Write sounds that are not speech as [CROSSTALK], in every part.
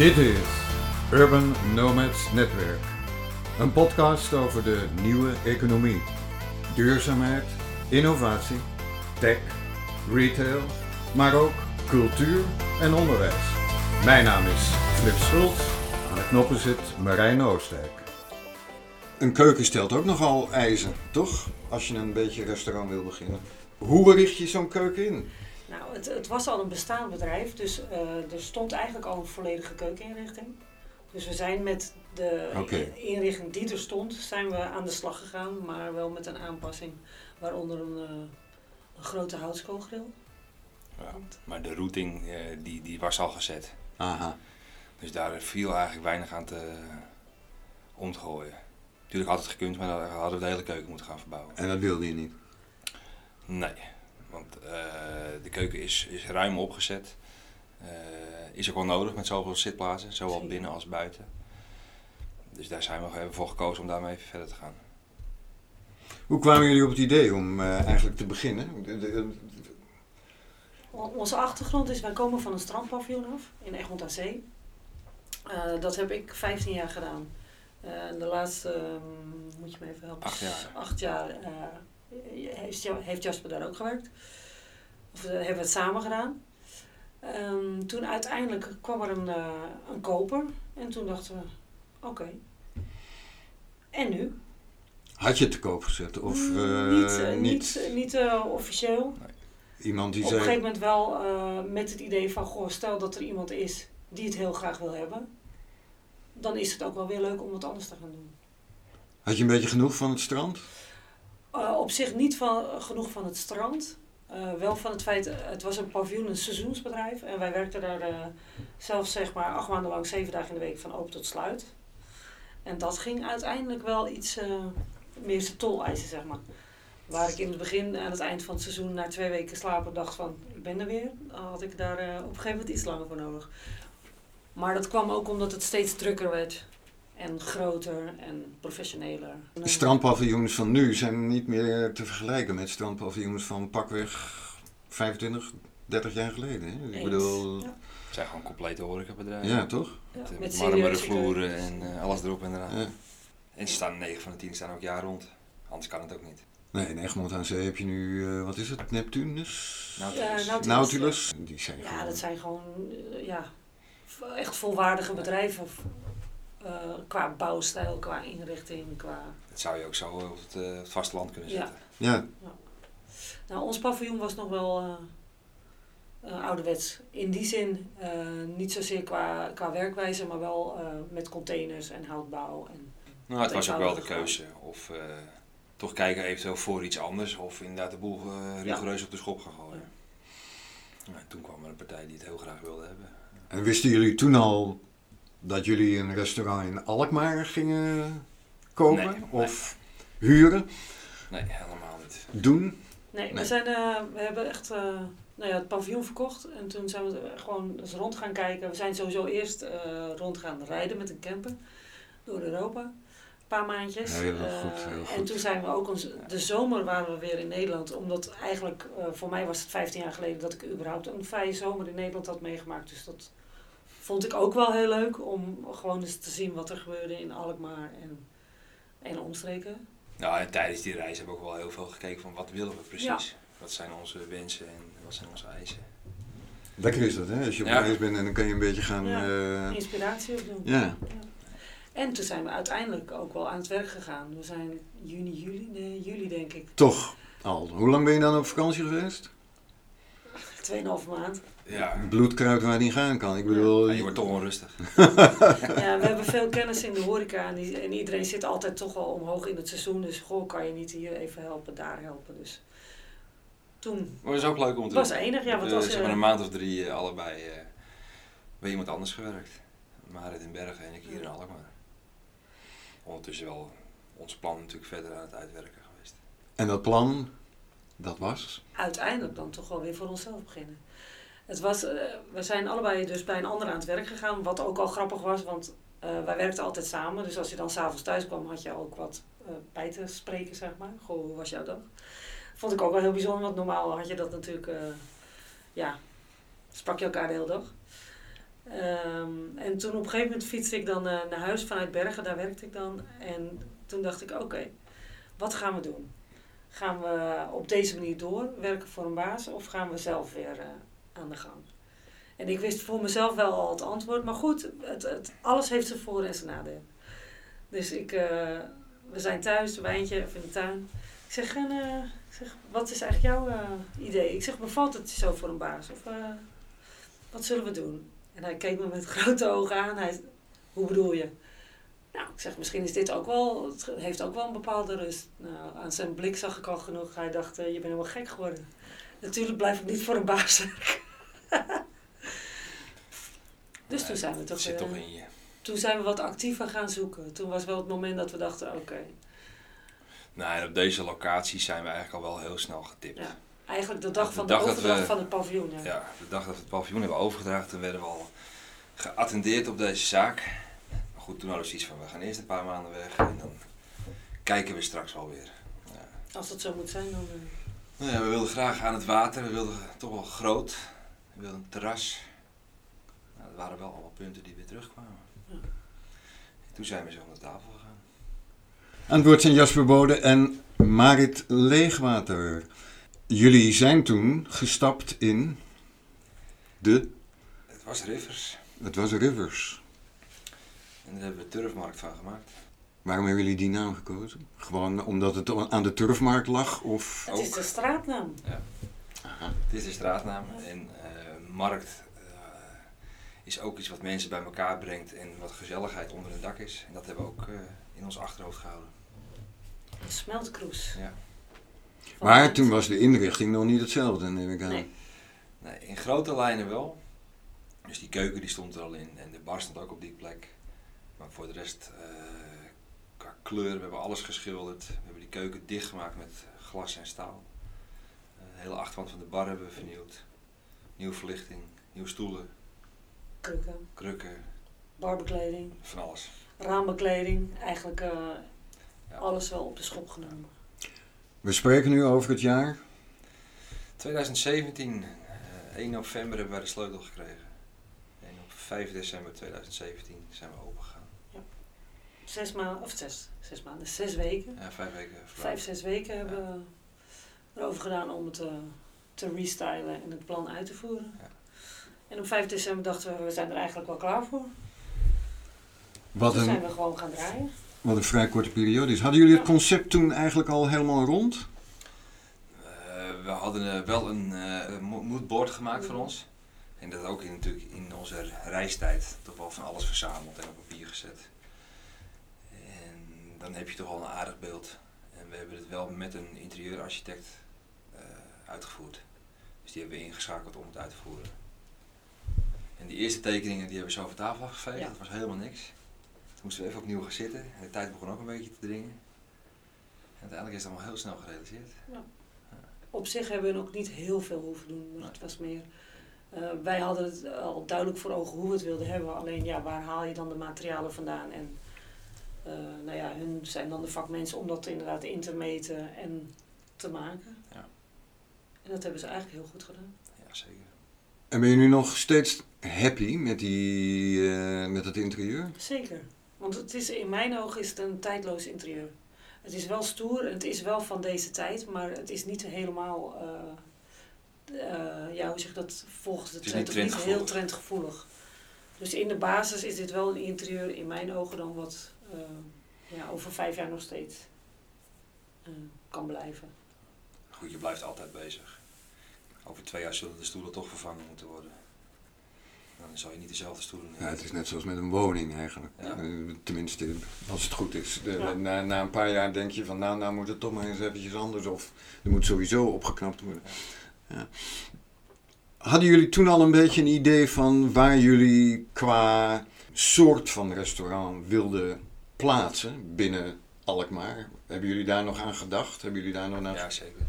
Dit is Urban Nomads Netwerk. Een podcast over de nieuwe economie. Duurzaamheid, innovatie, tech, retail, maar ook cultuur en onderwijs. Mijn naam is Flip Schultz. Aan de knoppen zit Marijn Oostdijk. Een keuken stelt ook nogal eisen, toch? Als je een beetje restaurant wil beginnen. Hoe richt je zo'n keuken in? Het, het was al een bestaand bedrijf, dus uh, er stond eigenlijk al een volledige keukeninrichting. Dus we zijn met de inrichting die er stond, zijn we aan de slag gegaan, maar wel met een aanpassing, waaronder een, eh, een grote houtskoolgril. Ja, maar de routing eh, die, die was al gezet. Aha. Dus daar viel eigenlijk weinig aan te, om te gooien. Natuurlijk had het gekund, maar dan hadden we de hele keuken moeten gaan verbouwen. En dat wilde je niet. Nee, want eh, de keuken is, is ruim opgezet. Eh, is ook wel nodig met zoveel zitplaatsen, zowel binnen als buiten. Dus daar zijn we hebben voor gekozen om daarmee even verder te gaan. Hoe kwamen jullie op het idee om eh, eigenlijk te beginnen? De- de- O- Onze achtergrond is, wij komen van een strandpaviljoen af in Egmond aan Zee. Eh, dat heb ik 15 jaar gedaan. Eh, de laatste, ehm, moet je me even helpen, Acht jaar. acht jaar eh, heeft, Ja- heeft Jasper daar ook gewerkt. Of eh, hebben we het samen gedaan. Ehm, toen uiteindelijk kwam er een, eh, een koper en toen dachten we, oké. En nu? had je het te koop gezet? Of Mm, eh, niet niet, niet officieel. iemand die Op een zei... gegeven moment wel met het idee van, goh, stel dat er iemand is die het heel graag wil hebben, dan is het ook wel weer leuk om wat anders te gaan doen. Had je een beetje genoeg van het strand? Eh, op zich niet van, genoeg van het strand. Eh, wel van het feit, eh, het was een paviljoen, een seizoensbedrijf. En wij werkten daar eh, zelfs zeg maar acht maanden lang, zeven dagen in de week van open tot sluit. En dat ging uiteindelijk wel iets eh, meer zijn tol eisen, zeg maar. Waar ik in het begin, aan het eind van het seizoen, na twee weken slapen, dacht van, ik ben er weer. Had ik daar eh, op een gegeven moment iets langer voor nodig. Maar dat kwam ook omdat het steeds drukker werd. En groter en professioneler. De strandpaviljoens van nu zijn niet meer te vergelijken met strandpaviljoens van pakweg 25, 30 jaar geleden. Hè? Ik Eens. bedoel, Ja. Het zijn gewoon complete horecabedrijven. ja toch? Ja, Met, met marmeren vloeren en eh, alles erop en eraan. Ja. En ze staan 9 van de 10 staan ook jaar rond. Anders kan het ook niet. Nee, in Egmond aan Zee heb je nu, eh, wat is het, Neptunus? Nautilus. Ja, Nautilus. Nautilus? Die zijn Ja, gewoon- dat zijn gewoon eh, ja, echt volwaardige bedrijven. Eh, qua bouwstijl, qua inrichting, qua... Dat zou je ook zo op het, eh, het vasteland kunnen Ja. zetten. Ja, Nou, ons paviljoen was nog wel eh, eh, ouderwets. In die zin, eh, niet zozeer qua, qua werkwijze, maar wel eh, met containers en houtbouw. En, Nou, het was ook wel de keuze. Of eh, toch kijken eventueel voor iets anders. Of inderdaad de boel rigoureus op de schop gaan gooien. Nou, toen kwam er een partij die het heel graag wilde hebben. en wisten jullie toen al dat jullie een restaurant in Alkmaar gingen kopen? Nee, nee. Of huren? Nee, helemaal niet. nee, Doen? We, Nee. zijn, eh, we hebben echt eh, nou ja, het paviljoen verkocht. En toen zijn we gewoon eens rond gaan kijken. We zijn sowieso eerst eh, rond gaan rijden met een camper door Europa. Een paar maandjes. Heel goed, heel En goed. toen zijn we ook, ons, de zomer waren we weer in Nederland. Omdat eigenlijk, eh, voor mij was het 15 jaar geleden dat ik überhaupt een vrije zomer in Nederland had meegemaakt. Dus dat vond ik ook wel heel leuk om gewoon eens te zien wat er gebeurde in Alkmaar en, en omstreken. Nou, en tijdens die reis hebben we ook wel heel veel gekeken van wat willen we precies. Wat zijn onze wensen en wat zijn onze eisen. Lekker is dat, hè? Als je op Ja. reis bent en dan kan je een beetje gaan... Ja. eh, Inspiratie opdoen. ja. En toen zijn we uiteindelijk ook wel aan het werk gegaan. We zijn juni, juli, nee, juli denk ik. Toch al. Hoe lang ben je dan op vakantie geweest? 2,5 maand. Ja, Bloedkruid waar niet gaan kan. Ik bedoel... en je wordt toch onrustig. [LAUGHS] Ja, we hebben veel kennis in de horeca en, die, en iedereen zit altijd toch wel omhoog in het seizoen. Dus goh, kan je niet hier even helpen, daar helpen. Dus toen Maar het is ook leuk om te was doen. enig. Ja, want We als, hebben eh, een maand of drie eh, allebei eh, bij iemand anders gewerkt. Marit in Bergen en ik hier in Alkmaar. Ondertussen wel ons plan natuurlijk verder aan het uitwerken geweest. En dat plan, dat was? uiteindelijk dan toch wel weer voor onszelf beginnen. Het was, eh, we zijn allebei dus bij een ander aan het werk gegaan, wat ook al grappig was, want eh, wij werkten altijd samen. Dus als je dan s'avonds thuis kwam, had je ook wat eh, bij te spreken, zeg maar. Goh, hoe was jouw dag? Vond ik ook wel heel bijzonder, want normaal had je dat natuurlijk, ja, sprak je elkaar de hele dag. Ehm, en toen op een gegeven moment fietste ik dan naar huis vanuit Bergen, daar werkte ik dan. En toen dacht ik, oké, wat gaan we doen? Gaan we op deze manier doorwerken voor een baas of gaan we zelf weer aan de gang? En ik wist voor mezelf wel al het antwoord, maar goed, het, het, alles heeft zijn voor- en zijn nadeel. Dus ik, eh, we zijn thuis, een wijntje even in de tuin. Ik zeg, en, eh, ik zeg wat is eigenlijk jouw eh, idee? Ik zeg, bevalt het zo voor een baas? Of wat zullen we doen? En hij keek me met [LAUGHS] grote ogen aan. Hij hoe bedoel je? Nou, ik zeg, misschien is dit ook wel, het heeft ook wel een bepaalde rust. Nou, aan zijn blik zag ik al genoeg. Hij dacht, je bent helemaal gek geworden. Natuurlijk blijf ik niet voor een baas. [LAUGHS] dus toen zijn we toch, zit eh, toch in je. toen zijn we wat actiever gaan zoeken. Toen was wel het moment dat we dachten, oké, Nou, en op deze locatie zijn we eigenlijk al wel heel snel getipt. Ja. eigenlijk de dag De van de, dag dat overdracht we- van het paviljoen. Ja. Ja, de dag dat we het paviljoen hebben overgedragen, toen werden we al geattendeerd op deze zaak. Maar goed, toen hadden we zoiets van, we gaan eerst een paar maanden weg en dan kijken we straks wel weer. Ja. Als het zo moet zijn, dan... eh, Nou ja, we wilden graag aan het water, we wilden toch wel groot, we wilden een terras. Nou, dat waren wel allemaal punten die weer terugkwamen. Ja. En toen zijn we zo aan de tafel gegaan. Aan het woord zijn Jasper Bode en Marit Leegwater. Jullie zijn toen gestapt in de, Het was Rivers het was Rivers. en daar hebben we Turfmarkt van gemaakt. Waarom hebben jullie die naam gekozen? Gewoon omdat het aan de turfmarkt lag? Of... het is de straatnaam. Aha. Het is de straatnaam en eh, markt eh, is ook iets wat mensen bij elkaar brengt en wat gezelligheid onder een dak is. En dat hebben we ook eh, in ons achterhoofd gehouden. De smeltkroes. Ja. Van Maar het- toen was de inrichting nog niet hetzelfde, neem ik aan. Nee. Nee, in grote lijnen wel. Dus die keuken die stond er al in en de bar stond ook op die plek. Maar voor de rest, eh, qua kleur, we hebben alles geschilderd. We hebben die keuken dichtgemaakt met glas en staal. De hele achterwand van de bar hebben we vernieuwd. Nieuwe verlichting, nieuwe stoelen, Krukken, krukken, barbekleding, van alles. raambekleding. Eigenlijk eh, Ja. alles wel op de schop genomen. We spreken nu over het jaar 2017, eh, 1 november hebben wij de sleutel gekregen. En op 5 december 2017 zijn we open gegaan. Zes maanden, of zes, zes maanden, zes weken. Ja, vijf weken. Vijf, zes weken hebben we erover gedaan om het eh, te restylen en het plan uit te voeren. Ja. En op 5 december dachten we, we zijn er eigenlijk wel klaar voor. Wat Toen zijn we gewoon gaan draaien. wat een vrij korte periode is. Hadden jullie het concept toen eigenlijk al helemaal rond? Eh, we hadden eh, wel een eh, mo- moodboard gemaakt van ons. En dat ook in, natuurlijk in onze reistijd toch wel van alles verzameld en op papier gezet. En dan heb je toch al een aardig beeld. En we hebben het wel met een interieurarchitect eh, uitgevoerd. Dus die hebben we ingeschakeld om het uit te voeren. En die eerste tekeningen die hebben we zo van tafel afgeveegd. Ja. Dat was helemaal niks. Toen moesten we even opnieuw gaan zitten. En de tijd begon ook een beetje te dringen. En uiteindelijk is het allemaal heel snel gerealiseerd. Op zich hebben we ook niet heel veel hoeven doen. Maar het was meer... eh, wij hadden het al duidelijk voor ogen hoe we het wilden hebben. Alleen ja, waar haal je dan de materialen vandaan? En eh, nou ja, hun zijn dan de vakmensen om dat inderdaad in te meten en te maken. En dat hebben ze eigenlijk heel goed gedaan. Ja, zeker. En ben je nu nog steeds happy met, die, eh, met het interieur? Zeker. Want het is, in mijn ogen is het een tijdloos interieur. Het is wel stoer en het is wel van deze tijd, maar het is niet helemaal, eh, eh, ja, hoe zeg je dat, volgens de Het trend, niet niet heel trendgevoelig. Dus in de basis is dit wel een interieur in mijn ogen dan wat ja, over vijf jaar nog steeds kan blijven. Goed, je blijft altijd bezig. Over twee jaar zullen de stoelen toch vervangen moeten worden. Dan zal je niet dezelfde stoelen Ja, nemen. het is net zoals met een woning eigenlijk. Ja. Tenminste, als het goed is. De- Ja. na, na een paar jaar denk je van nou, nou moet het toch maar eens eventjes anders. Of er moet sowieso opgeknapt worden. Ja. Hadden jullie toen al een beetje een idee van waar jullie qua soort van restaurant wilden plaatsen binnen Alkmaar? Hebben jullie daar nog aan gedacht? Hebben jullie daar nog naar... Ja, zeker.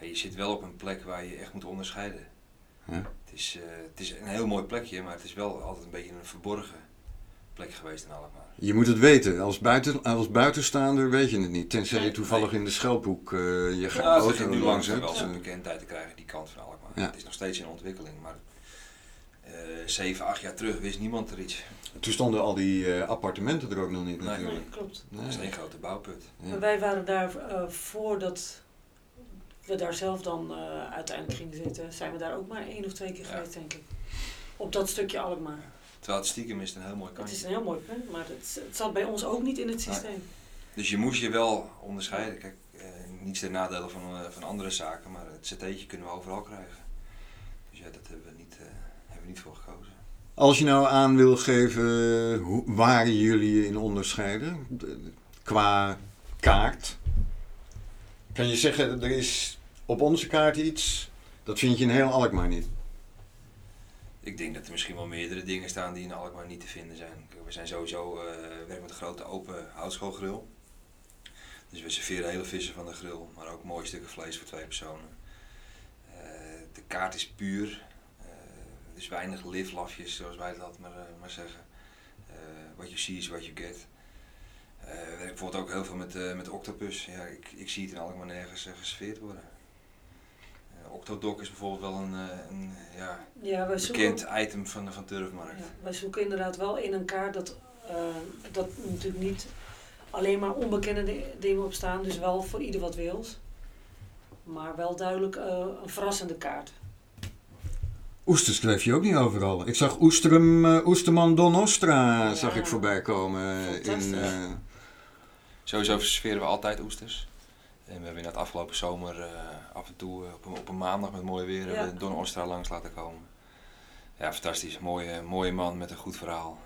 Ja, je zit wel op een plek waar je echt moet onderscheiden. Ja. Het, is, eh, het is een heel mooi plekje, maar het is wel altijd een beetje een verborgen plek geweest in Alkmaar. Je moet het weten. Als, buiten, als buitenstaander weet je het niet. Tenzij je Nee, toevallig nee. in de Schelphoek eh je gaat Ja, auto nu langzaam wel zijn bekendheid te krijgen, die kant van Alkmaar. Ja. Het is nog steeds in ontwikkeling, maar eh, zeven, acht jaar terug wist niemand er iets. Toen stonden al die eh, appartementen er ook nog niet Nee. Nee, natuurlijk. klopt. Dat is Nee. één grote bouwput. Ja. Maar wij waren daar eh, voordat we daar zelf dan eh, uiteindelijk gingen zitten, zijn we daar ook maar één of twee keer Ja. geweest, denk ik. Op dat stukje Alkmaar. Terwijl het stiekem is het een heel mooi Het kantje. is een heel mooi punt, maar het, het zat bij ons ook niet in het systeem. Dus je moest je wel onderscheiden. Kijk, eh, niets ten nadele van, eh, van andere zaken, maar het ct'tje kunnen we overal krijgen. Dus ja, dat hebben we niet, eh, hebben we niet voor gekozen. Als je nou aan wil geven hoe, waar jullie je in onderscheiden, de- qua kaart, kan je zeggen er is op onze kaart iets, dat vind je in heel Alkmaar niet. Ik denk dat er misschien wel meerdere dingen staan die in Alkmaar niet te vinden zijn. We zijn sowieso we werken met een grote open houtskoolgrill. Dus we serveren hele vissen van de grill, maar ook mooie stukken vlees voor twee personen. Eh, de kaart is puur. Er is weinig liflafjes, zoals wij dat maar, maar zeggen. What you see is what you get. Eh, werken bijvoorbeeld ook heel veel met, eh, met octopus. Ja, ik, ik zie het in Alkmaar nergens eh, geserveerd worden. Eh, Octodok is bijvoorbeeld wel een, eh, een ja, Ja, wij zoeken, bekend item van de van Turfmarkt. ja, wij zoeken inderdaad wel in een kaart dat, eh, dat natuurlijk niet alleen maar onbekende di- dingen op staan, dus wel voor ieder wat wils. Maar wel duidelijk eh, een verrassende kaart. Oesters schreef je ook niet overal. Ik zag Oesterum, Oesterman Don Ostra Ja. zag ik voorbij komen. in, eh, Sowieso serveren we altijd oesters. En we hebben inderdaad afgelopen zomer eh, af en toe eh, op, een, op een maandag met mooi weer Ja. hebben we Don Ostra langs laten komen. Ja, fantastisch. Mooie, mooie man met een goed verhaal.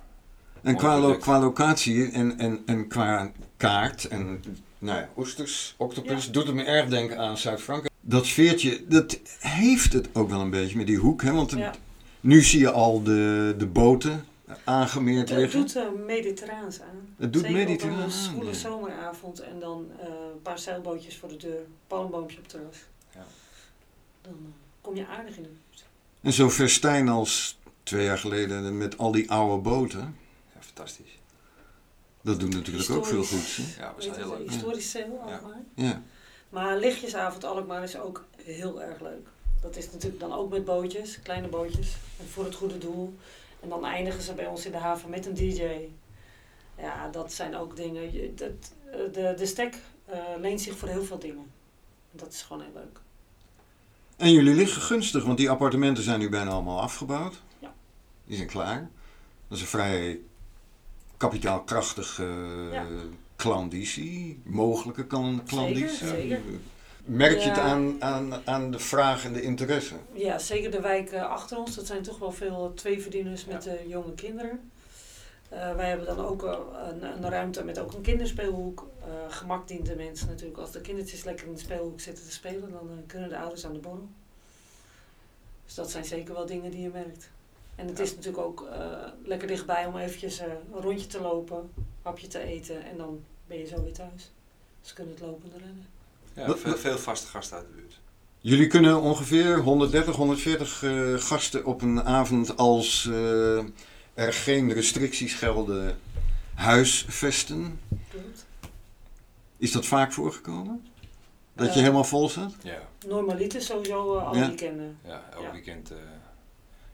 en qua, lo- product. qua locatie en, en, en qua kaart en nou ja, oesters, octopus, Ja. doet het me erg denken aan Zuid-Frankrijk. Dat sfeertje, dat heeft het ook wel een beetje met die hoek. Hè? Want Ja. nu zie je al de, de boten aangemeerd Het liggen. doet eh, mediterraans aan. Het doet Zeker mediterraan op aan, een zwoele ja. zomeravond en dan eh, een paar zeilbootjes voor de deur, palmboompje op het terras. Ja. Dan eh, kom je aardig in de buurt. En zo festijn als twee jaar geleden met al die oude boten. Ja, fantastisch. Dat doet natuurlijk ook veel. Hè? Ja, was Weet heel het, leuk. historisch zeil, Ja. Alkmaar. Ja. Maar lichtjesavond Alkmaar is ook heel erg leuk. Dat is natuurlijk dan ook met bootjes, kleine bootjes, en voor het goede doel. En dan eindigen ze bij ons in de haven met een DJ. Ja, dat zijn ook dingen. je- Dat, eh, de, de stek eh, leent zich voor heel veel dingen. Dat is gewoon heel leuk. En jullie liggen gunstig, want die appartementen zijn nu bijna allemaal afgebouwd. Ja. Die zijn klaar. Dat is een vrij kapitaalkrachtige Ja. klanditie, mogelijke klan- klanditie. Zeker, zeker. Merk je het aan, aan, aan de vraag en de interesse? Ja, zeker de wijk eh, achter ons. Dat zijn toch wel veel tweeverdieners met eh, jonge kinderen. Eh, wij hebben dan ook een, een ruimte met ook een kinderspeelhoek. Eh, gemak dient de mensen natuurlijk. Als de kindertjes lekker in de speelhoek zitten te spelen, dan kunnen de ouders aan de borrel. Dus dat zijn zeker wel dingen die je merkt. En het Ja. is natuurlijk ook lekker dichtbij om eventjes een rondje te lopen, hapje te eten en dan ben je zo weer thuis. Dus ze kunnen het lopende rennen. Ja, veel, veel vaste gasten uit de buurt. Jullie kunnen ongeveer 130, 140 eh, gasten op een avond als eh, er geen restricties gelden huisvesten. Klopt. Is dat vaak voorgekomen? Dat je Eh, helemaal vol zat? Ja, Normaliter sowieso Ja. weekenden. ja elk Ja. weekend. eh,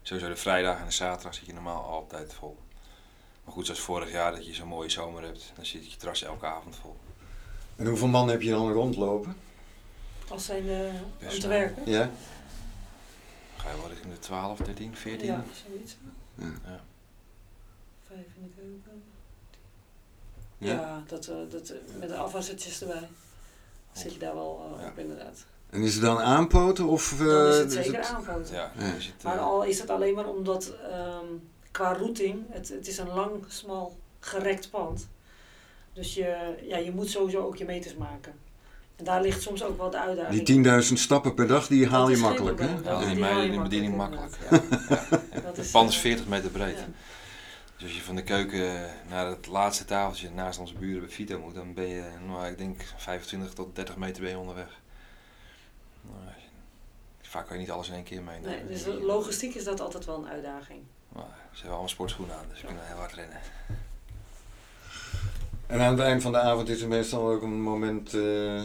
sowieso de vrijdag en de zaterdag zit je normaal altijd vol. Maar goed, zoals vorig jaar dat je zo'n mooie zomer hebt, dan zit je terras elke avond vol. En hoeveel man heb je dan rondlopen? Als zijn eh, te wel. werken. Ja? Ga je wel richting de 12, 13, 14? Ja, zoiets. Ja. Ja. Vijf in de keuken. Ja. Ja, dat, eh, dat, eh, met de afwassertjes erbij. Zit je daar wel eh, Ja. op inderdaad. En is het dan aanpoten of... eh, Dan is het is zeker het- aanpoten. Ja, Ja. het, Maar al is het alleen maar omdat ehm, qua routing, het, het is een lang, smal, gerekt pand. Dus je, ja, je moet sowieso ook je meters maken. En daar ligt soms ook wel de uitdaging. Die 10.000 stappen per dag, die haal je makkelijk, hè? ja, dat- die die haal mijden je in de bediening makkelijk, makkelijk. Ja. Het is, pand is eh, 40 meter breed. ja. Dus als je van de keuken naar het laatste tafeltje naast onze buren bij Vito moet, dan ben je, nou, ik denk 25 tot 30 meter ben je onderweg. Nou, vaak kan je niet alles in één keer meenemen. Nee, dus logistiek is dat altijd wel een uitdaging. Maar ze hebben allemaal sportschoenen aan, dus we kunnen heel hard rennen. En aan het eind van de avond is er meestal ook een moment, eh,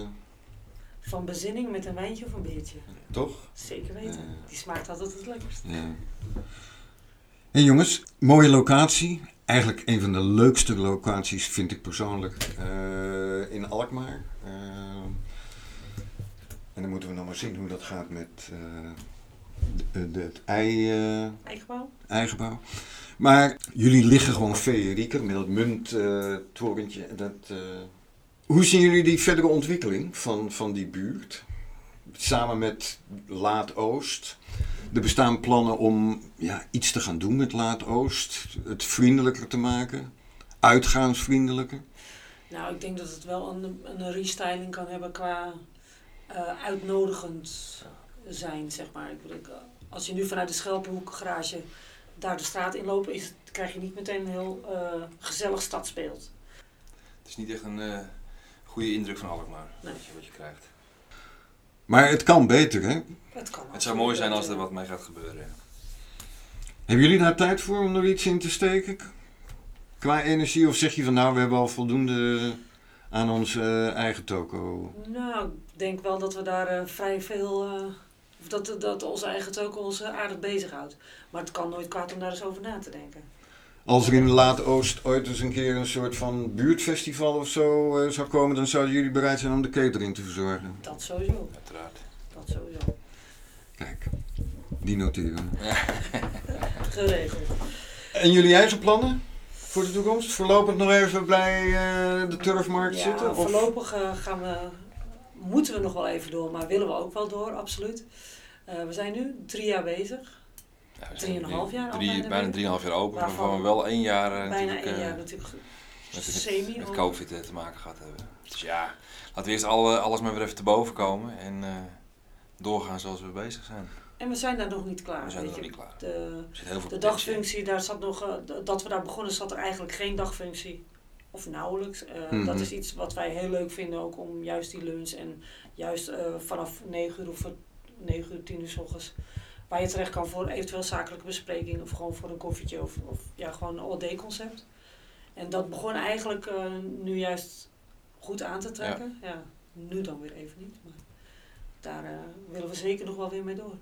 Van bezinning met een wijntje of een biertje. toch? Zeker weten. Ja. Die smaakt altijd het lekkerst. Ja. Hey jongens, mooie locatie. Eigenlijk een van de leukste locaties vind ik persoonlijk eh, in Alkmaar. Uh, en dan moeten we nog maar zien hoe dat gaat met de, de, het ei, eigenbouw. eigenbouw. Maar jullie liggen gewoon feerieke met dat munttorentje. dat, hoe zien jullie die verdere ontwikkeling van, van die buurt? Samen met Laat-Oost. Er bestaan plannen om ja, iets te gaan doen met Laat-Oost. Het vriendelijker te maken. Uitgaansvriendelijker. Nou, ik denk dat het wel een, een restyling kan hebben qua uh, uitnodigend zijn, zeg maar. Ik bedoel, als je nu vanuit de Schelpenhoek garage daar de straat in loopt, is, krijg je niet meteen een heel uh, gezellig stadsbeeld. Het is niet echt een uh, goede indruk van Alkmaar, nee. wat je krijgt. Maar het kan beter, hè? Het, kan het zou mooi zijn als er wat mee gaat gebeuren. Hebben jullie daar tijd voor om er iets in te steken? Qua energie? Of zeg je van nou, we hebben al voldoende aan onze eigen toko? Nou, ik denk wel dat we daar uh, vrij veel... Uh, dat, dat onze eigen toko ons aardig bezighoudt. Maar het kan nooit kwaad om daar eens over na te denken. Als er in de Late Oost ooit eens een keer een soort van buurtfestival of zo uh, zou komen, dan zouden jullie bereid zijn om de catering te verzorgen? Dat sowieso. Uiteraard. Dat sowieso. Kijk, die noteren. [LAUGHS] Geregeld. En jullie eigen plannen voor de toekomst? Voorlopig nog even bij uh, de turfmarkt ja, zitten? Of? Voorlopig uh, gaan we, moeten we nog wel even door, maar willen we ook wel door, absoluut. We zijn nu drie jaar bezig. Ja, Drieënhalf jaar drie, al bijna drieënhalf jaar open, waarvan we wel één jaar uh, bijna één jaar natuurlijk met, semi met, met COVID te maken gehad hebben. Dus ja, laten we eerst alle, alles maar weer even te boven komen en uh, doorgaan zoals we bezig zijn. En we zijn daar nog niet klaar. We zijn weet nog je. niet klaar. De, heel veel de dagfunctie, daar zat nog, uh, dat we daar begonnen, zat er eigenlijk geen dagfunctie. Of nauwelijks. Uh, mm -hmm. Dat is iets wat wij heel leuk vinden ook om juist die lunch en juist uh, vanaf 9 uur of 9 uur, 10 uur s ochtends waar je terecht kan voor eventueel zakelijke bespreking of gewoon voor een koffietje of, of ja, gewoon een all-day concept. En dat begon eigenlijk uh, nu juist goed aan te trekken. Ja. ja. nu dan weer even niet, maar daar uh, willen we zeker nog wel weer mee door.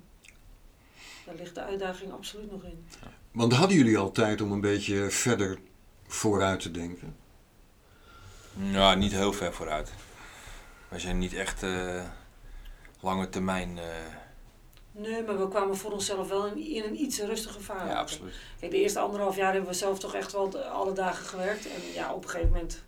Daar ligt de uitdaging absoluut nog in. Want hadden jullie al tijd om een beetje verder vooruit te denken? Nou, niet heel ver vooruit. We zijn niet echt uh, lange termijn Nee, maar we kwamen voor onszelf wel in, in een iets rustiger fase. Ja, absoluut. Kijk, de eerste anderhalf jaar hebben we zelf toch echt wel alle dagen gewerkt. En ja, op een gegeven moment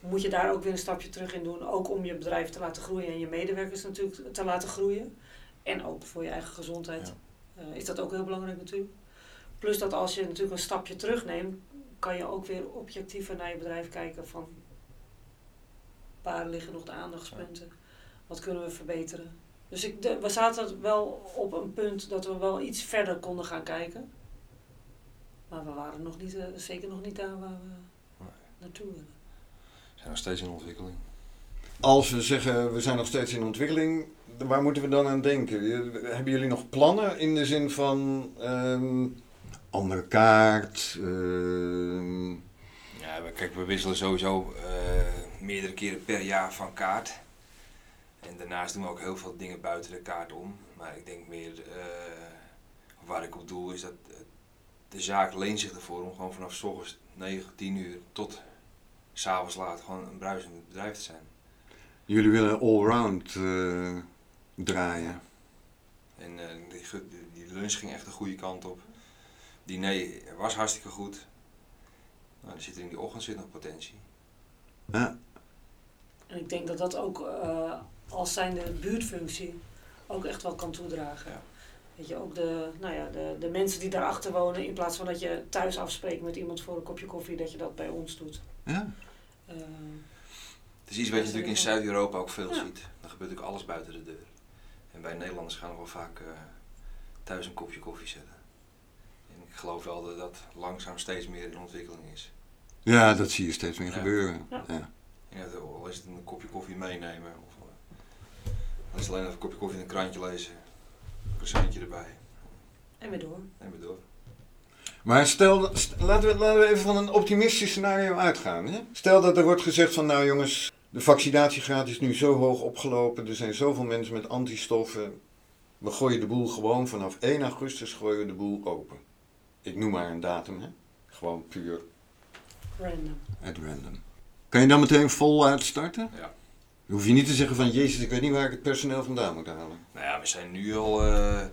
moet je daar ook weer een stapje terug in doen. Ook om je bedrijf te laten groeien en je medewerkers natuurlijk te laten groeien. En ook voor je eigen gezondheid ja. uh, is dat ook heel belangrijk natuurlijk. Plus dat als je natuurlijk een stapje terugneemt, kan je ook weer objectiever naar je bedrijf kijken van waar liggen nog de aandachtspunten, wat kunnen we verbeteren. Dus ik, de, we zaten wel op een punt dat we wel iets verder konden gaan kijken. Maar we waren nog niet, uh, zeker nog niet daar waar we nee. naartoe willen. We zijn nog steeds in ontwikkeling. Als we zeggen we zijn nog steeds in ontwikkeling, waar moeten we dan aan denken? Hebben jullie nog plannen in de zin van um, andere kaart? Uh... Ja, kijk, we wisselen sowieso uh, meerdere keren per jaar van kaart. En daarnaast doen we ook heel veel dingen buiten de kaart om. Maar ik denk meer, uh, waar ik op doel, is dat de zaak leent zich ervoor om gewoon vanaf s ochtends 9, 10 uur tot s'avonds laat gewoon een bruisend bedrijf te zijn. Jullie willen allround uh, draaien. En uh, die, die, lunch ging echt de goede kant op. Diner was hartstikke goed. Nou, er zit er in die ochtend zit nog potentie. Ja. En ik denk dat dat ook uh, als zijnde buurtfunctie ook echt wel kan toedragen. Ja. Weet je, ook de, nou ja, de, de mensen die daarachter wonen, in plaats van dat je thuis afspreekt met iemand voor een kopje koffie, dat je dat bij ons doet. Ja. Uh, het is iets wat je natuurlijk in Zuid-Europa ook veel ja. ziet. Dan gebeurt ook alles buiten de deur. En wij Nederlanders gaan nog wel vaak uh, thuis een kopje koffie zetten. En ik geloof wel dat dat langzaam steeds meer in ontwikkeling is. Ja, dat zie je steeds meer Ja. gebeuren. Ja. Ja. Ja, al is het een kopje koffie meenemen. Of, dan is alleen even een kopje koffie in een krantje lezen. Een presentje erbij. en weer door. En weer door. Maar stel, st- laten, we, laten we even van een optimistisch scenario uitgaan. Hè? Stel dat er wordt gezegd van nou jongens, de vaccinatiegraad is nu zo hoog opgelopen. Er zijn zoveel mensen met antistoffen. We gooien de boel gewoon vanaf 1 augustus gooien we de boel open. ik noem maar een datum, hè? Gewoon puur Random. at random. Kan je dan meteen voluit starten? Ja. Dan hoef je niet te zeggen van, jezus, ik weet niet waar ik het personeel vandaan moet halen. Nou ja, we zijn nu al eh, eh,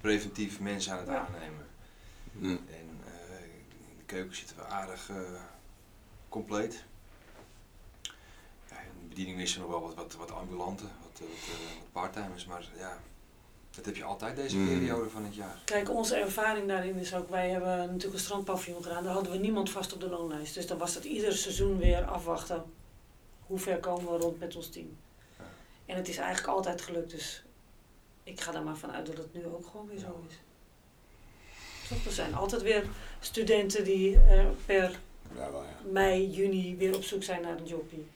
preventief mensen aan het aannemen. Hm. En eh, in de keuken zitten we aardig eh, compleet. Ja, in de bediening is er nog wel wat, wat, wat ambulanten, wat, eh, wat, wat parttimers, maar ja, dat heb je altijd deze Mm. periode van het jaar. Kijk, onze ervaring daarin is ook, wij hebben natuurlijk een strandpaviljoen gedaan, daar hadden we niemand vast op de loonlijst. Dus dan was het ieder seizoen weer afwachten, hoe ver komen we rond met ons team. En het is eigenlijk altijd gelukt, dus ik ga er maar vanuit dat het nu ook gewoon weer zo is. Toch, er zijn altijd weer studenten die eh, per Ja, wel ja. mei, juni weer op zoek zijn naar een jobbie.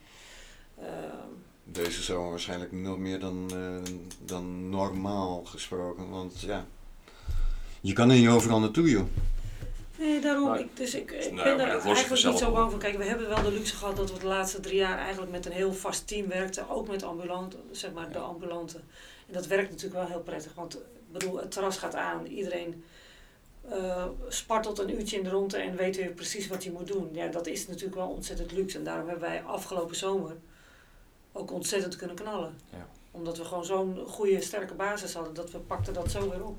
Ehm, Deze zomer waarschijnlijk nog meer dan, eh, dan normaal gesproken, want ja... Je kan er niet overal naartoe, joh. Nee, daarom. Nee. Ik, dus ik, ik Nee, ben er lost eigenlijk niet zo bang voor. Kijk, we hebben wel de luxe gehad dat we de laatste drie jaar eigenlijk met een heel vast team werkten. Ook met ambulanten, zeg maar de ambulanten. En dat werkt natuurlijk wel heel prettig. Want ik bedoel, het terras gaat aan. Iedereen eh, spartelt een uurtje in de ronde en weet weer precies wat hij moet doen. Ja, dat is natuurlijk wel ontzettend luxe. En daarom hebben wij afgelopen zomer ook ontzettend kunnen knallen. Ja. Omdat we gewoon zo'n goede, sterke basis hadden. Dat we pakten dat zo weer op.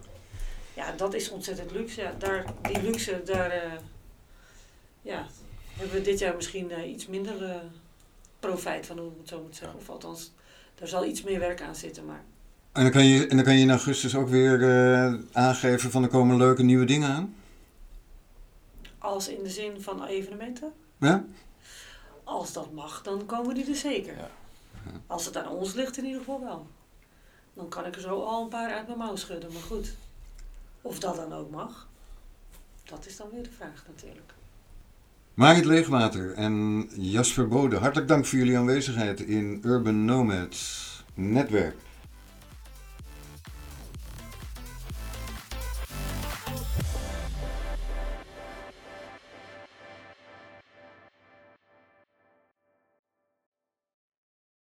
Ja, dat is ontzettend luxe. Ja, daar, die luxe, daar eh, ja, hebben we dit jaar misschien eh, iets minder eh, profijt van, hoe ik het zo moet zeggen. Of althans, daar zal iets meer werk aan zitten. Maar En dan kan je, en dan kan je in augustus ook weer aangeven van er komen leuke nieuwe dingen aan. als in de zin van evenementen, Ja? als dat mag, dan komen die er zeker. Ja. Als het aan ons ligt, in ieder geval wel. Dan kan ik er zo al een paar uit mijn mouw schudden. Maar goed, of dat dan ook mag, dat is dan weer de vraag natuurlijk. Marit Leegwater en Jasper Bode, hartelijk dank voor jullie aanwezigheid in Urban Nomads Netwerk.